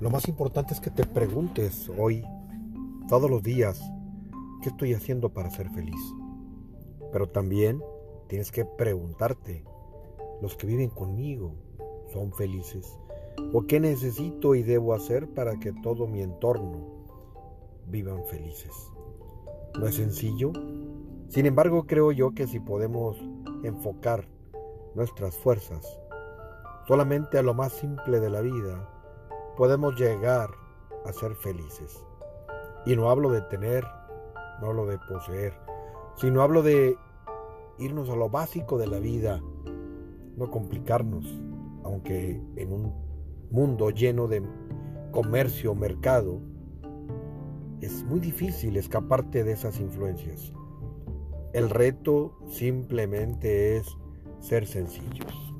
Lo más importante es que te preguntes hoy, todos los días, ¿qué estoy haciendo para ser feliz? Pero también tienes que preguntarte, ¿los que viven conmigo son felices? ¿O qué necesito y debo hacer para que todo mi entorno vivan felices? ¿No es sencillo? Sin embargo, creo yo que si podemos enfocar nuestras fuerzas solamente a lo más simple de la vida, podemos llegar a ser felices. Y no hablo de tener, no hablo de poseer, sino hablo de irnos a lo básico de la vida, no complicarnos, aunque en un mundo lleno de comercio, mercado, es muy difícil escaparte de esas influencias. El reto simplemente es ser sencillos.